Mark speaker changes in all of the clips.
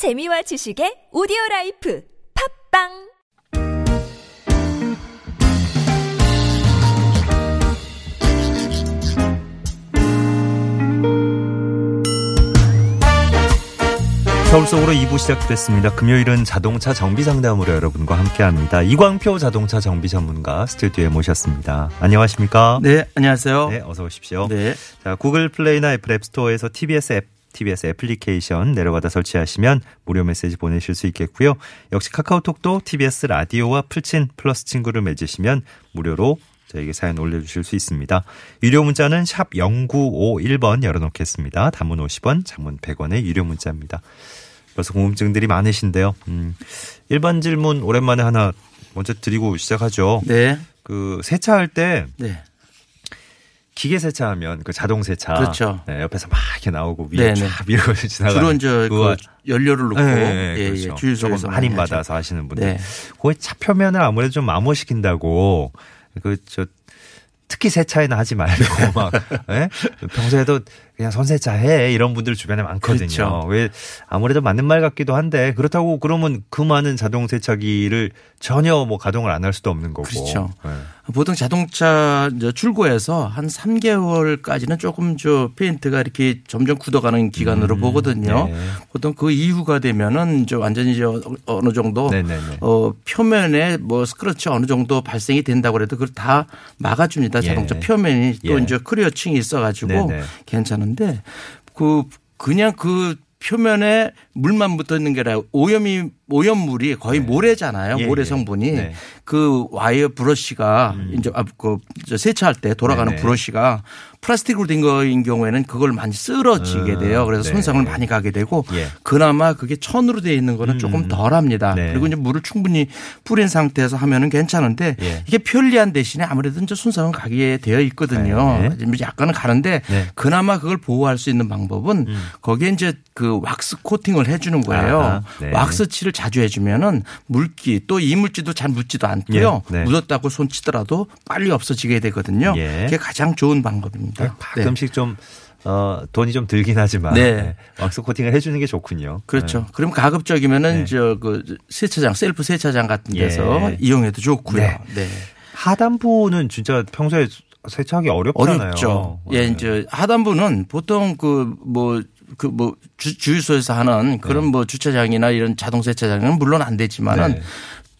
Speaker 1: 재미와 지식의 오디오 라이프 팟빵
Speaker 2: 서울 속으로 2부 시작됐습니다. 금요일은 자동차 정비 상담으로 여러분과 함께합니다. 이광표 자동차 정비 전문가 스튜디오에 모셨습니다. 안녕하십니까?
Speaker 3: 네, 안녕하세요.
Speaker 2: 네, 어서 오십시오.
Speaker 3: 네.
Speaker 2: 자, 구글 플레이나 애플 앱스토어에서 TBS 앱 TBS 애플리케이션 내려받아 설치하시면 무료 메시지 보내실 수 있겠고요. 역시 카카오톡도 TBS 라디오와 플친 플러스 친구를 맺으시면 무료로 저에게 사연 올려주실 수 있습니다. 유료 문자는 샵 0951번 열어놓겠습니다. 단문 50원, 장문 100원의 유료 문자입니다. 벌써 궁금증들이 많으신데요. 음, 1번 질문 오랜만에 하나 먼저 드리고 시작하죠.
Speaker 3: 네.
Speaker 2: 그 세차할 때
Speaker 3: 네.
Speaker 2: 기계 세차하면 그 자동 세차
Speaker 3: 그렇죠.
Speaker 2: 네, 옆에서 막 이렇게 나오고 위에
Speaker 3: 네네.
Speaker 2: 쫙 밀고 지나가
Speaker 3: 주로 이제
Speaker 2: 그거
Speaker 3: 그 연료를 넣고
Speaker 2: 네, 네,
Speaker 3: 예,
Speaker 2: 그렇죠.
Speaker 3: 예, 주유소에서
Speaker 2: 할인. 받아서 하시는 분들.
Speaker 3: 네.
Speaker 2: 거기 차 표면을 아무래도 좀 마모시킨다고 그저 특히 세차에는 하지 말고 막 예? 평소에도 그냥 손세차 해 이런 분들 주변에 많거든요.
Speaker 3: 그렇죠.
Speaker 2: 왜 아무래도 맞는 말 같기도 한데 그렇다고 그러면 그 많은 자동 세차기를 전혀 뭐 가동을 안 할 수도 없는 거고.
Speaker 3: 그렇죠.
Speaker 2: 예.
Speaker 3: 보통 자동차 출고해서 한 3개월까지는 조금 저 페인트가 이렇게 점점 굳어가는 기간으로 보거든요.
Speaker 2: 네.
Speaker 3: 보통 그 이후가 되면은 이제 완전히 이제 어느 정도
Speaker 2: 네네네.
Speaker 3: 어 표면에 뭐 스크래치 어느 정도 발생이 된다고 해도 그걸 다 막아줍니다. 자동차
Speaker 2: 예.
Speaker 3: 표면이 또
Speaker 2: 예.
Speaker 3: 이제 clear층이 있어가지고
Speaker 2: 네네.
Speaker 3: 괜찮은 데 그 그냥 그 표면에 물만 붙어 있는 게 아니라 오염이 오염물이 거의 모래잖아요.
Speaker 2: 예,
Speaker 3: 모래
Speaker 2: 예.
Speaker 3: 성분이
Speaker 2: 네. 음.
Speaker 3: 그 와이어 브러쉬가 이제 아, 그 세차할 때 돌아가는
Speaker 2: 네네.
Speaker 3: 브러쉬가 플라스틱으로 된 거인 경우에는 그걸 많이 쓰러지게
Speaker 2: 음,
Speaker 3: 돼요. 그래서
Speaker 2: 네.
Speaker 3: 손상을 많이 가게 되고
Speaker 2: 예.
Speaker 3: 그나마 그게 천으로 되어 있는 거는 조금 덜합니다.
Speaker 2: 네.
Speaker 3: 그리고 이제 물을 충분히 뿌린 상태에서 하면은 괜찮은데
Speaker 2: 예.
Speaker 3: 이게 편리한 대신에 아무래도 이제 손상은 가게 되어 있거든요.
Speaker 2: 네.
Speaker 3: 약간은 가는데
Speaker 2: 네. 음.
Speaker 3: 그나마 그걸 보호할 수 있는 방법은 거기에 이제 그 왁스 코팅을 해주는 거예요.
Speaker 2: 네.
Speaker 3: 왁스칠을 자주 해주면은 물기 또 이물질도 잘 묻지도 않고요.
Speaker 2: 예, 네.
Speaker 3: 묻었다고 손 치더라도 빨리 없어지게 되거든요.
Speaker 2: 예.
Speaker 3: 그게 가장 좋은 방법입니다. 네.
Speaker 2: 가끔씩 좀 어, 돈이 좀 들긴 하지만
Speaker 3: 네.
Speaker 2: 네. 왁스 코팅을 해주는 게 좋군요.
Speaker 3: 그렇죠. 그럼 가급적이면은
Speaker 2: 네.
Speaker 3: 저그 세차장 셀프 세차장 같은 데서
Speaker 2: 예.
Speaker 3: 이용해도 좋고요.
Speaker 2: 네.
Speaker 3: 네.
Speaker 2: 하단부는 진짜 평소에 세차하기 어렵잖아요.
Speaker 3: 어렵죠. 예,
Speaker 2: 네.
Speaker 3: 이제 하단부는 보통 그 뭐 그뭐 주유소에서 하는 그런 뭐 주차장이나 이런 자동 세차장은 물론 안 되지만은
Speaker 2: 네.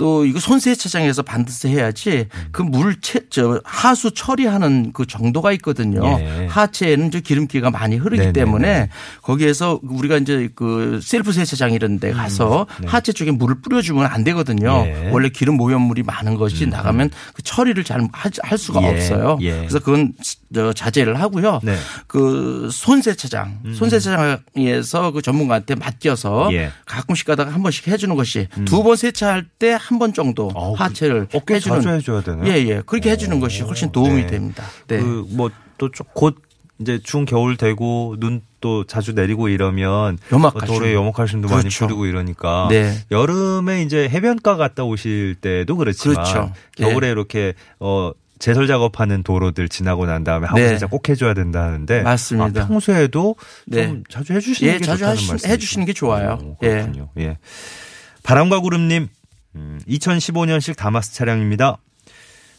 Speaker 3: 또 이거 손세차장에서 반드시 해야지 그 물채저 하수 처리하는 그 정도가 있거든요.
Speaker 2: 예.
Speaker 3: 하체에는 저 기름기가 많이 흐르기
Speaker 2: 네네네.
Speaker 3: 때문에 거기에서 우리가 이제 그 셀프 세차장 이런 데 가서 하체 쪽에 물을 뿌려 주면 안 되거든요.
Speaker 2: 네. 예.
Speaker 3: 원래 기름 오염물이 많은 것이 나가면 그 처리를 잘 할 수가
Speaker 2: 예.
Speaker 3: 없어요.
Speaker 2: 예.
Speaker 3: 그래서 그건 저 자제를 하고요.
Speaker 2: 네.
Speaker 3: 그 손세차장, 손세차장에서 그 전문가한테 맡겨서
Speaker 2: 예.
Speaker 3: 가끔씩 가다가 한 번씩 해 주는 것이 두 번 세차할 때한 번 정도
Speaker 2: 어우,
Speaker 3: 하체를
Speaker 2: 어, 꽤
Speaker 3: 해주는
Speaker 2: 자주 해줘야 되나요?
Speaker 3: 예, 예. 그렇게 해주는 것이 훨씬 도움이
Speaker 2: 네.
Speaker 3: 됩니다. 네.
Speaker 2: 그뭐또곧 이제 중 겨울 되고 눈 또 자주 내리고 이러면. 도로에 염화칼슘도 많이
Speaker 3: 그렇죠.
Speaker 2: 뿌리고 이러니까
Speaker 3: 네.
Speaker 2: 여름에 이제 해변가 갔다 오실 때도 그렇지만
Speaker 3: 그렇죠.
Speaker 2: 겨울에
Speaker 3: 네.
Speaker 2: 이렇게 어 제설 작업하는 도로들 지나고 난 다음에 하부
Speaker 3: 네.
Speaker 2: 세차 꼭 해줘야 된다 하는데
Speaker 3: 맞습니다.
Speaker 2: 아, 평소에도
Speaker 3: 네.
Speaker 2: 좀 자주 해주시는
Speaker 3: 예,
Speaker 2: 게
Speaker 3: 자주
Speaker 2: 좋다는 말씀
Speaker 3: 해주시는 게 좋아요.
Speaker 2: 그렇군요. 예. 바람과 구름님, 음, 2015년식 다마스 차량입니다.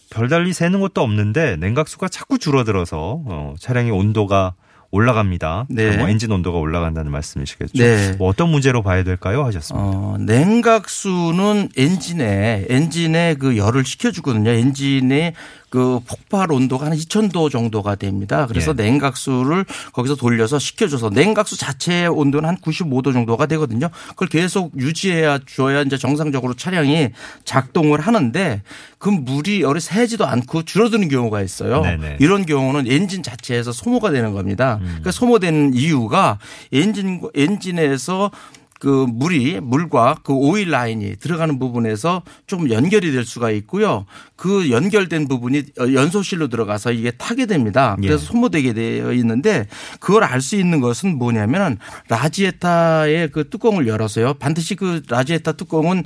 Speaker 2: 별달리 새는 것도 없는데 냉각수가 자꾸 줄어들어서 어, 차량의 온도가 올라갑니다.
Speaker 3: 네.
Speaker 2: 뭐 엔진 온도가 올라간다는 말씀이시겠죠.
Speaker 3: 네.
Speaker 2: 뭐 어떤 문제로 봐야 될까요? 하셨습니다.
Speaker 3: 어, 냉각수는 엔진에 엔진에 그 열을 식혀주거든요. 엔진의 그 폭발 온도가 한 2,000도 정도가 됩니다. 그래서
Speaker 2: 예.
Speaker 3: 냉각수를 거기서 돌려서 식혀줘서 냉각수 자체의 온도는 한 95도 정도가 되거든요. 그걸 계속 유지해야 줘야 이제 정상적으로 차량이 작동을 하는데 그 물이 열이 새지도 않고 줄어드는 경우가 있어요.
Speaker 2: 네네.
Speaker 3: 이런 경우는 엔진 자체에서 소모가 되는 겁니다. 그러니까 소모되는 이유가 엔진 엔진에서 그 물이 물과 그 오일 라인이 들어가는 부분에서 좀 연결이 될 수가 있고요. 그 연결된 부분이 어, 연소실로 들어가서 이게 타게 됩니다.
Speaker 2: 예.
Speaker 3: 그래서 소모되게 되어 있는데 그걸 알 수 있는 것은 뭐냐면은 라지에타의 그 뚜껑을 열어서요. 반드시 그 라지에타 뚜껑은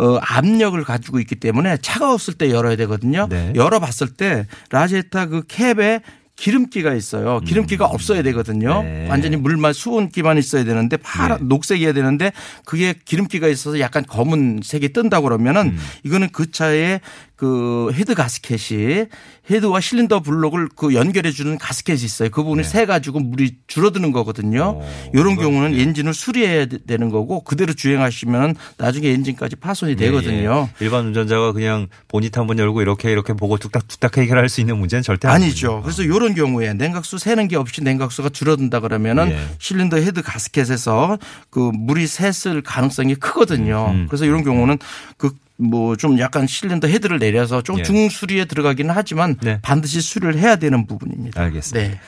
Speaker 3: 어, 압력을 가지고 있기 때문에 차가웠을 때 열어야 되거든요.
Speaker 2: 네.
Speaker 3: 열어봤을 때 라지에타 그 캡에 기름기가 있어요. 기름기가 없어야 되거든요.
Speaker 2: 네.
Speaker 3: 완전히 물만 수분기만 있어야 되는데 파란
Speaker 2: 네.
Speaker 3: 녹색이어야 되는데 그게 기름기가 있어서 약간 검은색이 뜬다 그러면은
Speaker 2: 음.
Speaker 3: 이거는 그 차에 그 헤드 가스켓이 헤드와 실린더 블록을 그 연결해 주는 가스켓이 있어요. 그 부분이 새 가지고 물이 줄어드는 거거든요.
Speaker 2: 네. 오,
Speaker 3: 이런
Speaker 2: 이건
Speaker 3: 경우는
Speaker 2: 네.
Speaker 3: 엔진을 수리해야 되는 거고 그대로 주행하시면 나중에 엔진까지 파손이 되거든요.
Speaker 2: 예, 예. 일반 운전자가 그냥 보닛 한번 열고 이렇게 이렇게 보고 뚝딱뚝딱 해결할 수 있는 문제는 절대 아니죠.
Speaker 3: 아니죠. 그래서 이런 경우에 냉각수 새는 게 없이 냉각수가 줄어든다 그러면은
Speaker 2: 예.
Speaker 3: 실린더 헤드 가스켓에서 그 물이 샜을 가능성이 크거든요.
Speaker 2: 음.
Speaker 3: 그래서 이런 경우는 그 뭐 좀 약간 실린더 헤드를 내려서 좀
Speaker 2: 예.
Speaker 3: 중수리에 들어가기는 하지만
Speaker 2: 네.
Speaker 3: 반드시 수리를 해야 되는 부분입니다.
Speaker 2: 알겠습니다.
Speaker 3: 네.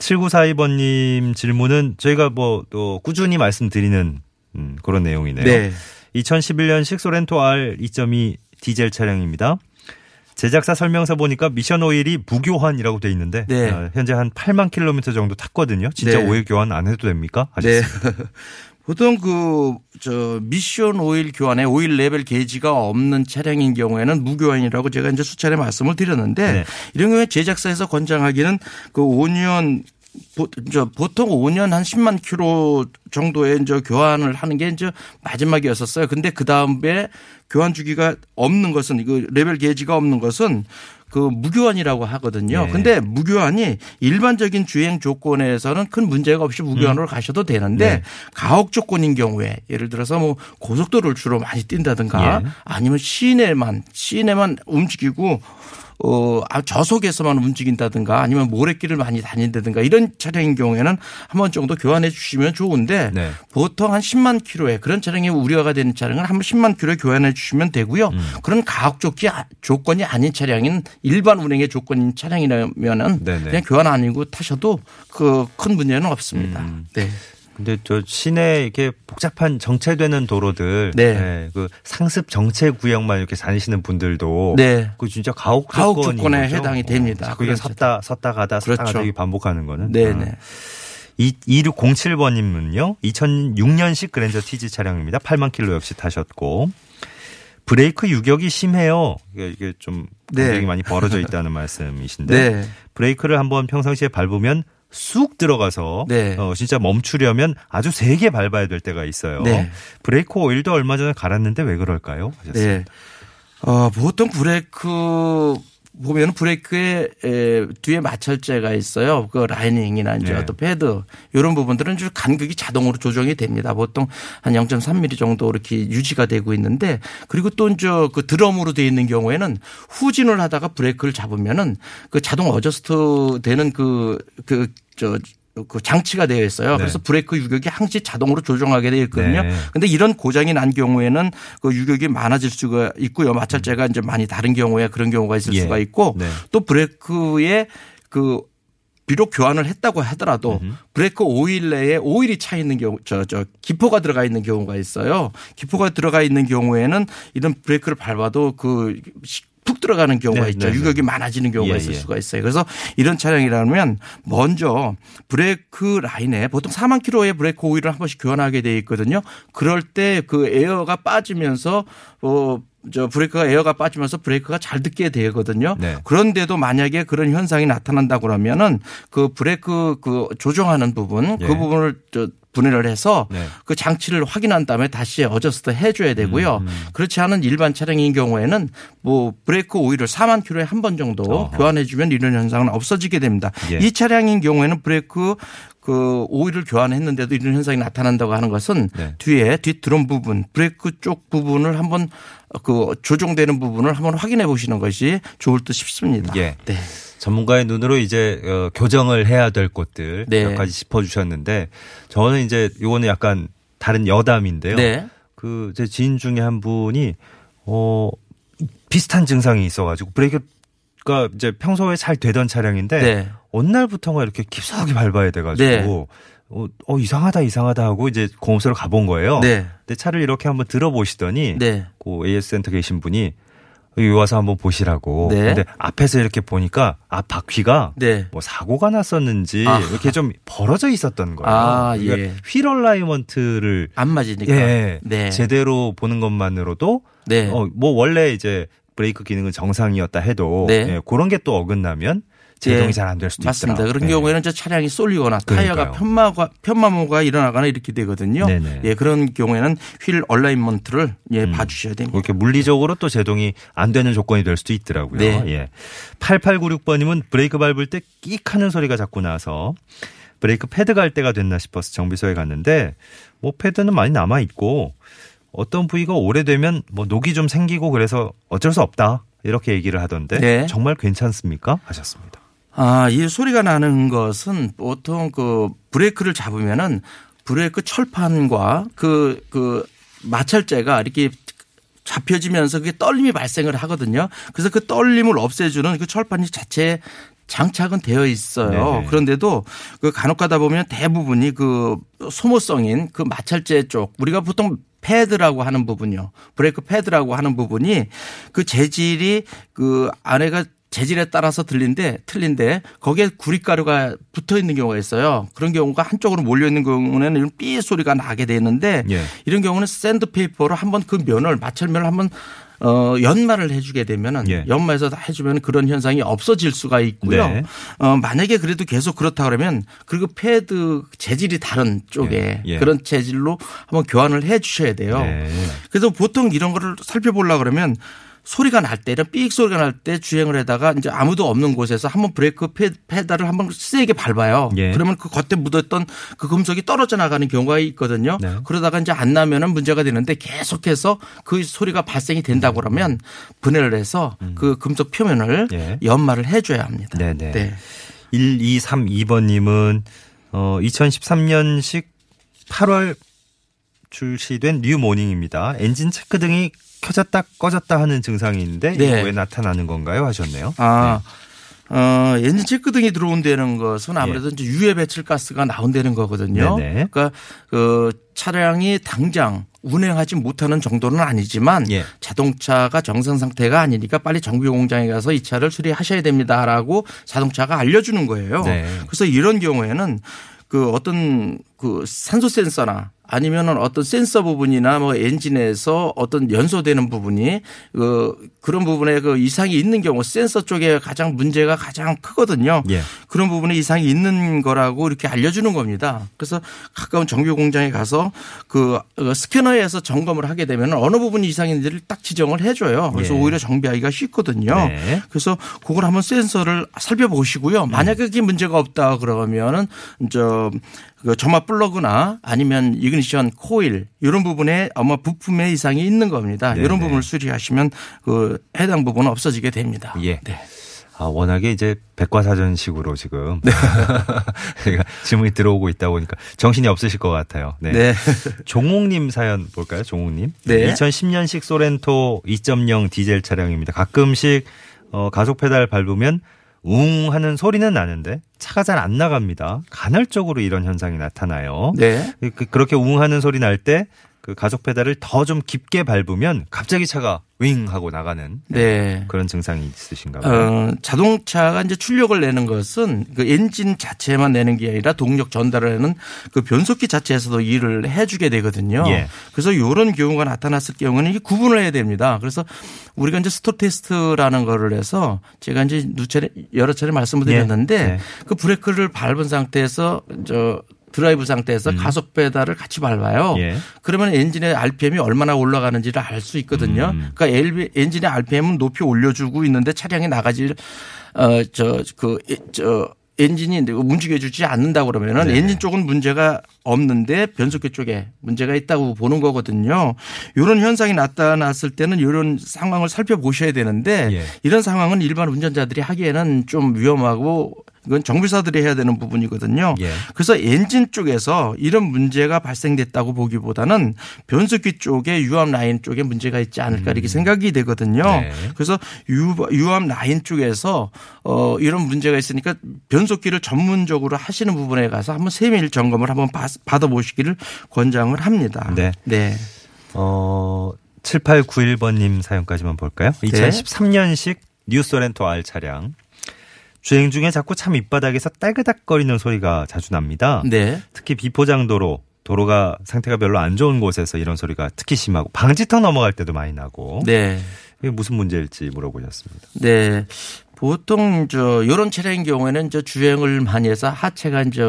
Speaker 2: 7942번님 질문은 저희가 뭐 또 꾸준히 말씀드리는 음, 그런 내용이네요.
Speaker 3: 네.
Speaker 2: 2011년식 소렌토 R 2.2 디젤 차량입니다. 제작사 설명서 보니까 미션 오일이 무교환이라고 돼 있는데
Speaker 3: 네.
Speaker 2: 어, 현재 한 8만 킬로미터 정도 탔거든요. 진짜
Speaker 3: 네.
Speaker 2: 오일 교환 안 해도 됩니까?
Speaker 3: 네.
Speaker 2: 하셨습니다.
Speaker 3: 보통 그, 저, 미션 오일 교환에 오일 레벨 게이지가 없는 차량인 경우에는 무교환이라고 제가 이제 수차례 말씀을 드렸는데
Speaker 2: 네.
Speaker 3: 이런 경우에 제작사에서 권장하기는 그 5년 보, 저 보통 5년 한 10만 킬로 정도의 이제 교환을 하는 게 이제 마지막이었었어요. 근데 그 다음에 교환 주기가 없는 것은 이거 레벨 게이지가 없는 것은 그 무교환이라고 하거든요.
Speaker 2: 네.
Speaker 3: 근데 무교환이 일반적인 주행 조건에서는 큰 문제가 없이 무교환으로 가셔도 되는데
Speaker 2: 네.
Speaker 3: 가혹 조건인 경우에 예를 들어서 뭐 고속도로를 주로 많이 뛴다든가
Speaker 2: 예.
Speaker 3: 아니면 시내만 시내만 움직이고 어, 아, 저속에서만 움직인다든가 아니면 모래길을 많이 다닌다든가 이런 차량인 경우에는 한 번 정도 교환해 주시면 좋은데
Speaker 2: 네.
Speaker 3: 보통 한 10만 킬로에 그런 차량이 우려가 되는 차량은 한번 10만 킬로에 교환해 주시면 되고요.
Speaker 2: 음.
Speaker 3: 그런 가혹 조기 조건이 아닌 차량인 일반 운행의 조건인 차량이라면은
Speaker 2: 네네.
Speaker 3: 그냥 교환 아니고 타셔도 그 큰 문제는 없습니다.
Speaker 2: 음.
Speaker 3: 네.
Speaker 2: 근데 저 시내 이렇게 복잡한 정체되는 도로들,
Speaker 3: 네.
Speaker 2: 예, 그 상습 정체 구역만 이렇게 다니시는 분들도,
Speaker 3: 네.
Speaker 2: 그 진짜 가혹,
Speaker 3: 가혹 조건에? 해당이 됩니다.
Speaker 2: 어, 자꾸 이게 섰다 섰다 가다 섰다
Speaker 3: 그렇죠.
Speaker 2: 가다 이게 반복하는 거는.
Speaker 3: 네네.
Speaker 2: 어. 이 2607번님은요, 2006년식 그랜저 TG 차량입니다. 8만 킬로 역시 타셨고, 브레이크 유격이 심해요. 이게, 좀
Speaker 3: 네.
Speaker 2: 굉장히 많이 벌어져 있다는 말씀이신데,
Speaker 3: 네.
Speaker 2: 브레이크를 한번 평상시에 밟으면 쑥 들어가서
Speaker 3: 네.
Speaker 2: 어, 진짜 멈추려면 아주 세게 밟아야 될 때가 있어요.
Speaker 3: 네.
Speaker 2: 브레이크 오일도 얼마 전에 갈았는데 왜 그럴까요? 하셨습니다.
Speaker 3: 네. 어, 보통 브레이크 보면 브레이크에 에, 뒤에 마찰재가 있어요. 그 라이닝이나 이제
Speaker 2: 네.
Speaker 3: 어떤 패드 이런 부분들은 좀 간극이 자동으로 조정이 됩니다. 보통 한 0.3mm 정도 이렇게 유지가 되고 있는데 그리고 또 이제 그 드럼으로 되어 있는 경우에는 후진을 하다가 브레이크를 잡으면은 그 자동 adjust 되는 그 그 저 그 장치가 되어 있어요.
Speaker 2: 네.
Speaker 3: 그래서 브레이크 유격이 항시 자동으로 조정하게 되어 있거든요.
Speaker 2: 네.
Speaker 3: 근데 이런 고장이 난 경우에는 그 유격이 많아질 수가 있고요. 마찰재가 이제 많이 닳은 경우에 그런 경우가 있을
Speaker 2: 예.
Speaker 3: 수가 있고
Speaker 2: 네.
Speaker 3: 또 브레이크에 그 비록 교환을 했다고 하더라도 브레이크 오일 내에 오일이 차 있는 경우 저 저 기포가 들어가 있는 경우가 있어요. 기포가 들어가 있는 경우에는 이런 브레이크를 밟아도 그 푹 들어가는 경우가
Speaker 2: 네,
Speaker 3: 있죠.
Speaker 2: 네, 네.
Speaker 3: 유격이 많아지는 경우가
Speaker 2: 예,
Speaker 3: 있을
Speaker 2: 예.
Speaker 3: 수가 있어요. 그래서 이런 차량이라면 먼저 브레이크 라인에 보통 4만 킬로의 브레이크 오일을 한 번씩 교환하게 돼 있거든요. 그럴 때 그 에어가 빠지면서 어, 저 브레이크가 에어가 빠지면서 브레이크가 잘 듣게 되거든요.
Speaker 2: 네.
Speaker 3: 그런데도 만약에 그런 현상이 나타난다 그러면은 그 브레이크 그 조정하는 부분
Speaker 2: 예.
Speaker 3: 그 부분을 저 분해를 해서
Speaker 2: 네.
Speaker 3: 그 장치를 확인한 다음에 다시 adjust 해줘야 되고요.
Speaker 2: 음,
Speaker 3: 그렇지 않은 일반 차량인 경우에는 뭐 브레이크 오일을 4만 킬로에 한 번 정도
Speaker 2: 어허.
Speaker 3: 교환해주면 이런 현상은 없어지게 됩니다.
Speaker 2: 예.
Speaker 3: 이 차량인 경우에는 브레이크 그 오일을 교환했는데도 이런 현상이 나타난다고 하는 것은
Speaker 2: 네.
Speaker 3: 뒤에 뒷 드럼 부분 브레이크 쪽 부분을 한번 그 조정되는 부분을 한번 확인해 보시는 것이 좋을 듯 싶습니다.
Speaker 2: 예.
Speaker 3: 네.
Speaker 2: 전문가의 눈으로 이제 어, 교정을 해야 될 곳들
Speaker 3: 네.
Speaker 2: 몇 가지 짚어주셨는데 저는 이제 이거는 약간 다른 여담인데요.
Speaker 3: 네.
Speaker 2: 그제 지인 중에 한 분이 어 비슷한 증상이 있어가지고 브레이크가 이제 평소에 잘 되던 차량인데
Speaker 3: 네.
Speaker 2: 어느 날부터가 이렇게 깊숙이 밟아야 돼가지고
Speaker 3: 네.
Speaker 2: 어, 어, 이상하다 이상하다 하고 이제 공업소를 가본 거예요.
Speaker 3: 네.
Speaker 2: 근데 차를 이렇게 한번 들어보시더니
Speaker 3: 네.
Speaker 2: 그 AS 센터 계신 분이 여기 와서 한번 보시라고.
Speaker 3: 네.
Speaker 2: 근데 앞에서 이렇게 보니까 앞 바퀴가
Speaker 3: 네.
Speaker 2: 뭐 사고가 났었는지
Speaker 3: 아.
Speaker 2: 이렇게 좀 벌어져 있었던 거예요.
Speaker 3: 아,
Speaker 2: 그러니까
Speaker 3: 예.
Speaker 2: wheel alignment를
Speaker 3: 안 맞으니까.
Speaker 2: 예,
Speaker 3: 네.
Speaker 2: 제대로 보는 것만으로도
Speaker 3: 네.
Speaker 2: 어, 뭐 원래 이제 브레이크 기능은 정상이었다 해도
Speaker 3: 네.
Speaker 2: 예, 그런 게 또 어긋나면 제동이
Speaker 3: 예.
Speaker 2: 잘안 될 수도
Speaker 3: 맞습니다.
Speaker 2: 있더라.
Speaker 3: 그런
Speaker 2: 네.
Speaker 3: 경우에는 이제 차량이 쏠리거나 타이어가. 편마가 편마모가 일어나거나 이렇게 되거든요.
Speaker 2: 네네.
Speaker 3: 예, 그런 경우에는 wheel alignment를 예,
Speaker 2: 음.
Speaker 3: 봐주셔야 됩니다.
Speaker 2: 이렇게 물리적으로 또 제동이 안 되는 조건이 될 수도 있더라고요.
Speaker 3: 네.
Speaker 2: 예. 8896번님은 브레이크 밟을 때 끼익 하는 소리가 자꾸 나서 브레이크 패드 갈 때가 됐나 싶어서 정비소에 갔는데 뭐 패드는 많이 남아 있고 어떤 부위가 오래되면 뭐 녹이 좀 생기고 그래서 어쩔 수 없다. 이렇게 얘기를 하던데
Speaker 3: 네.
Speaker 2: 정말 괜찮습니까? 하셨습니다.
Speaker 3: 아, 이 소리가 나는 것은 보통 그 브레이크를 잡으면은 브레이크 철판과 그, 그 마찰재가 이렇게 잡혀지면서 그게 떨림이 발생을 하거든요. 그래서 그 떨림을 없애주는 그 철판이 자체에 장착은 되어 있어요.
Speaker 2: 네네.
Speaker 3: 그런데도 그 간혹 가다 보면 대부분이 그 소모성인 그 마찰재 쪽 우리가 보통 패드라고 하는 부분이요. 브레이크 패드라고 하는 부분이 그 재질이 그 안에가 재질에 따라서 들린데 틀린데 거기에 구릿가루가 붙어 있는 경우가 있어요. 그런 경우가 한쪽으로 몰려 있는 경우에는 이런 삐 소리가 나게 되는데
Speaker 2: 예.
Speaker 3: 이런 경우는 샌드페이퍼로 한번 그 면을 마찰면을 한번 어 연마를 해주게 되면은
Speaker 2: 예.
Speaker 3: 연마해서 다 해주면 그런 현상이 없어질 수가 있고요.
Speaker 2: 네.
Speaker 3: 어 만약에 그래도 계속 그렇다 그러면 그리고 패드 재질이 다른 쪽에
Speaker 2: 예. 예.
Speaker 3: 그런 재질로 한번 교환을 해 주셔야 돼요.
Speaker 2: 네.
Speaker 3: 그래서 보통 이런 거를 살펴보려 그러면 소리가 날 때, 이런 삑 소리가 날 때 주행을 하다가 이제 아무도 없는 곳에서 한번 브레이크 페- 페달을 한번 세게 밟아요.
Speaker 2: 예.
Speaker 3: 그러면 그 겉에 묻었던 그 금속이 떨어져 나가는 경우가 있거든요.
Speaker 2: 네.
Speaker 3: 그러다가 이제 안 나면은 문제가 되는데 계속해서 그 소리가 발생이 된다고 그러면 분해를 해서 그 금속 표면을
Speaker 2: 음. 예.
Speaker 3: 연마를 해줘야 합니다.
Speaker 2: 네네.
Speaker 3: 네.
Speaker 2: 1232번님은 어, 2013년식 8월 출시된 뉴 모닝입니다. 엔진 체크 등이 켜졌다 꺼졌다 하는 증상이 있는데
Speaker 3: 네.
Speaker 2: 이게 왜 나타나는 건가요? 하셨네요.
Speaker 3: 아, 어, 엔진 체크 등이 들어온다는 것은 아무래도 이제 유해 배출 가스가 나온다는 거거든요.
Speaker 2: 네네.
Speaker 3: 그러니까 그 차량이 당장 운행하지 못하는 정도는 아니지만
Speaker 2: 예.
Speaker 3: 자동차가 정상 상태가 아니니까 빨리 정비 공장에 가서 이 차를 수리하셔야 됩니다라고 자동차가 알려주는 거예요.
Speaker 2: 네.
Speaker 3: 그래서 이런 경우에는 그 어떤 그 산소 센서나 아니면은 어떤 센서 부분이나 뭐 엔진에서 어떤 연소되는 부분이 그 그런 부분에 그 이상이 있는 경우 센서 쪽에 가장 문제가 가장 크거든요.
Speaker 2: 예.
Speaker 3: 그런 부분에 이상이 있는 거라고 이렇게 알려주는 겁니다. 그래서 가까운 정비 공장에 가서 그 스캐너에서 점검을 하게 되면 어느 부분이 이상인지를 딱 지정을 해줘요. 그래서
Speaker 2: 예.
Speaker 3: 오히려 정비하기가 쉽거든요.
Speaker 2: 네.
Speaker 3: 그래서 그걸 한번 센서를 살펴보시고요. 만약에 그게 문제가 없다 그러면은 저 그 점화 플러그나 아니면 이그니션 코일 이런 부분에 아마 부품에 이상이 있는 겁니다.
Speaker 2: 네네.
Speaker 3: 이런 부분을 수리하시면 그 해당 부분은 없어지게 됩니다.
Speaker 2: 예.
Speaker 3: 네.
Speaker 2: 아, 워낙에 이제 백과사전식으로 지금 제가 질문이 들어오고 있다 보니까 정신이 없으실 것 같아요. 네.
Speaker 3: 네.
Speaker 2: 종옥님 사연 볼까요? 종옥님.
Speaker 3: 네.
Speaker 2: 2010년식 소렌토 2.0 디젤 차량입니다. 가끔씩 어, 가속 페달 밟으면 웅 하는 소리는 나는데 차가 잘 안 나갑니다. 간헐적으로 이런 현상이 나타나요.
Speaker 3: 네.
Speaker 2: 그- 그렇게 웅 하는 소리 날 때 그 가속 페달을 더 좀 깊게 밟으면 갑자기 차가 윙 하고 나가는
Speaker 3: 네.
Speaker 2: 그런 증상이 있으신가 봐요.
Speaker 3: 어, 자동차가 이제 출력을 내는 것은 그 엔진 자체만 내는 게 아니라 동력 전달을 하는 그 변속기 자체에서도 일을 해주게 되거든요.
Speaker 2: 예.
Speaker 3: 그래서 이런 경우가 나타났을 경우는 구분을 해야 됩니다. 그래서 우리가 이제 stall test라는 거를 해서 제가 이제 누차례 여러 차례 말씀을 드렸는데
Speaker 2: 예. 네.
Speaker 3: 그 브레이크를 밟은 상태에서 저 드라이브 상태에서 가속 페달을 같이 밟아요.
Speaker 2: 음. 예.
Speaker 3: 그러면 엔진의 RPM이 얼마나 올라가는지를 알 수 있거든요.
Speaker 2: 음.
Speaker 3: 그러니까 엔진의 RPM은 높이 올려주고 있는데 차량이 나가질 어저그저 엔진이 움직여주지 않는다 그러면은
Speaker 2: 네.
Speaker 3: 엔진 쪽은 문제가 없는데 변속기 쪽에 문제가 있다고 보는 거거든요. 이런 현상이 나타났을 때는 이런 상황을 살펴보셔야 되는데
Speaker 2: 예.
Speaker 3: 이런 상황은 일반 운전자들이 하기에는 좀 위험하고 이건 정비사들이 해야 되는 부분이거든요.
Speaker 2: 예.
Speaker 3: 그래서 엔진 쪽에서 이런 문제가 발생됐다고 보기보다는 변속기 쪽에 유압 라인 쪽에 문제가 있지 않을까 이렇게 생각이 되거든요.
Speaker 2: 음. 네.
Speaker 3: 그래서 유- 유압 라인 쪽에서 어 이런 문제가 있으니까 변속기를 전문적으로 하시는 부분에 가서 한번 세밀 점검을 한번 받- 받아보시기를 권장을 합니다.
Speaker 2: 네.
Speaker 3: 네.
Speaker 2: 어, 7891번님 사연까지만 볼까요?
Speaker 3: 네.
Speaker 2: 2013년식 뉴 소렌토 R 차량. 주행 중에 자꾸 차 밑바닥에서 딸그닥거리는 소리가 자주 납니다.
Speaker 3: 네.
Speaker 2: 특히 비포장도로, 도로가 상태가 별로 안 좋은 곳에서 이런 소리가 특히 심하고 방지턱 넘어갈 때도 많이 나고
Speaker 3: 네.
Speaker 2: 이게 무슨 문제일지 물어보셨습니다.
Speaker 3: 네. 보통 저 요런 차량인 경우에는 저 주행을 많이 해서 하체가 이제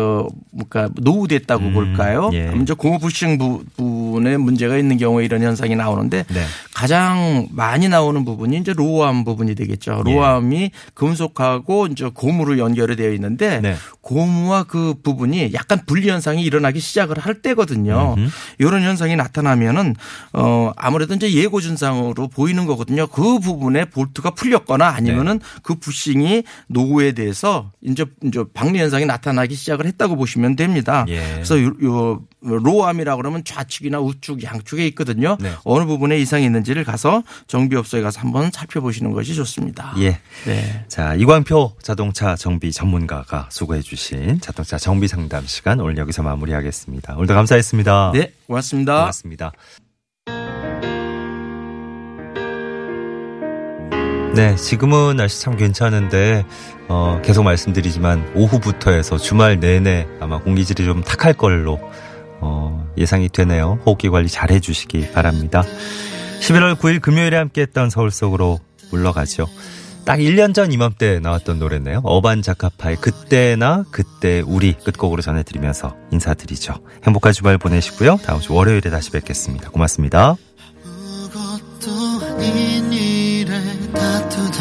Speaker 3: 뭔가 노후됐다고
Speaker 2: 음,
Speaker 3: 볼까요?
Speaker 2: 예.
Speaker 3: 그럼 이제 고무 부싱 부분에 문제가 있는 경우에 이런 현상이 나오는데
Speaker 2: 네.
Speaker 3: 가장 많이 나오는 부분이 이제 로암 부분이 되겠죠.
Speaker 2: 예.
Speaker 3: 로암이 금속하고 이제 고무로 연결이 되어 있는데
Speaker 2: 네.
Speaker 3: 고무와 그 부분이 약간 분리 현상이 일어나기 시작을 할 때거든요. 이런 현상이 나타나면은 어 아무래도 이제 예고 증상으로 보이는 거거든요. 그 부분에 볼트가 풀렸거나 아니면은
Speaker 2: 네.
Speaker 3: 그 부싱이 노후에 대해서 이제 이제 박리 현상이 나타나기 시작을 했다고 보시면 됩니다.
Speaker 2: 예.
Speaker 3: 그래서 요, 요 로암이라고 그러면 좌측이나 우측 양쪽에 있거든요.
Speaker 2: 네.
Speaker 3: 어느 부분에 이상이 있는지를 가서 정비업소에 가서 한번 살펴보시는 것이 좋습니다.
Speaker 2: 예.
Speaker 3: 네.
Speaker 2: 자, 이광표 자동차 정비 전문가가 수고해 주신 자동차 정비 상담 시간 오늘 여기서 마무리하겠습니다. 오늘도 감사했습니다.
Speaker 3: 네, 고맙습니다.
Speaker 2: 고맙습니다. 네, 지금은 날씨 참 괜찮은데 어, 계속 말씀드리지만 오후부터 해서 주말 내내 아마 공기질이 좀 탁할 걸로 어, 예상이 되네요. 호흡기 관리 잘 해주시기 바랍니다. 11월 9일 금요일에 함께했던 서울 속으로 물러가죠. 딱 1년 전 이맘때 나왔던 노래네요. 어반 자카파의 그때나 그때 우리 끝곡으로 전해드리면서 인사드리죠. 행복한 주말 보내시고요. 다음 주 월요일에 다시 뵙겠습니다. 고맙습니다.
Speaker 4: 아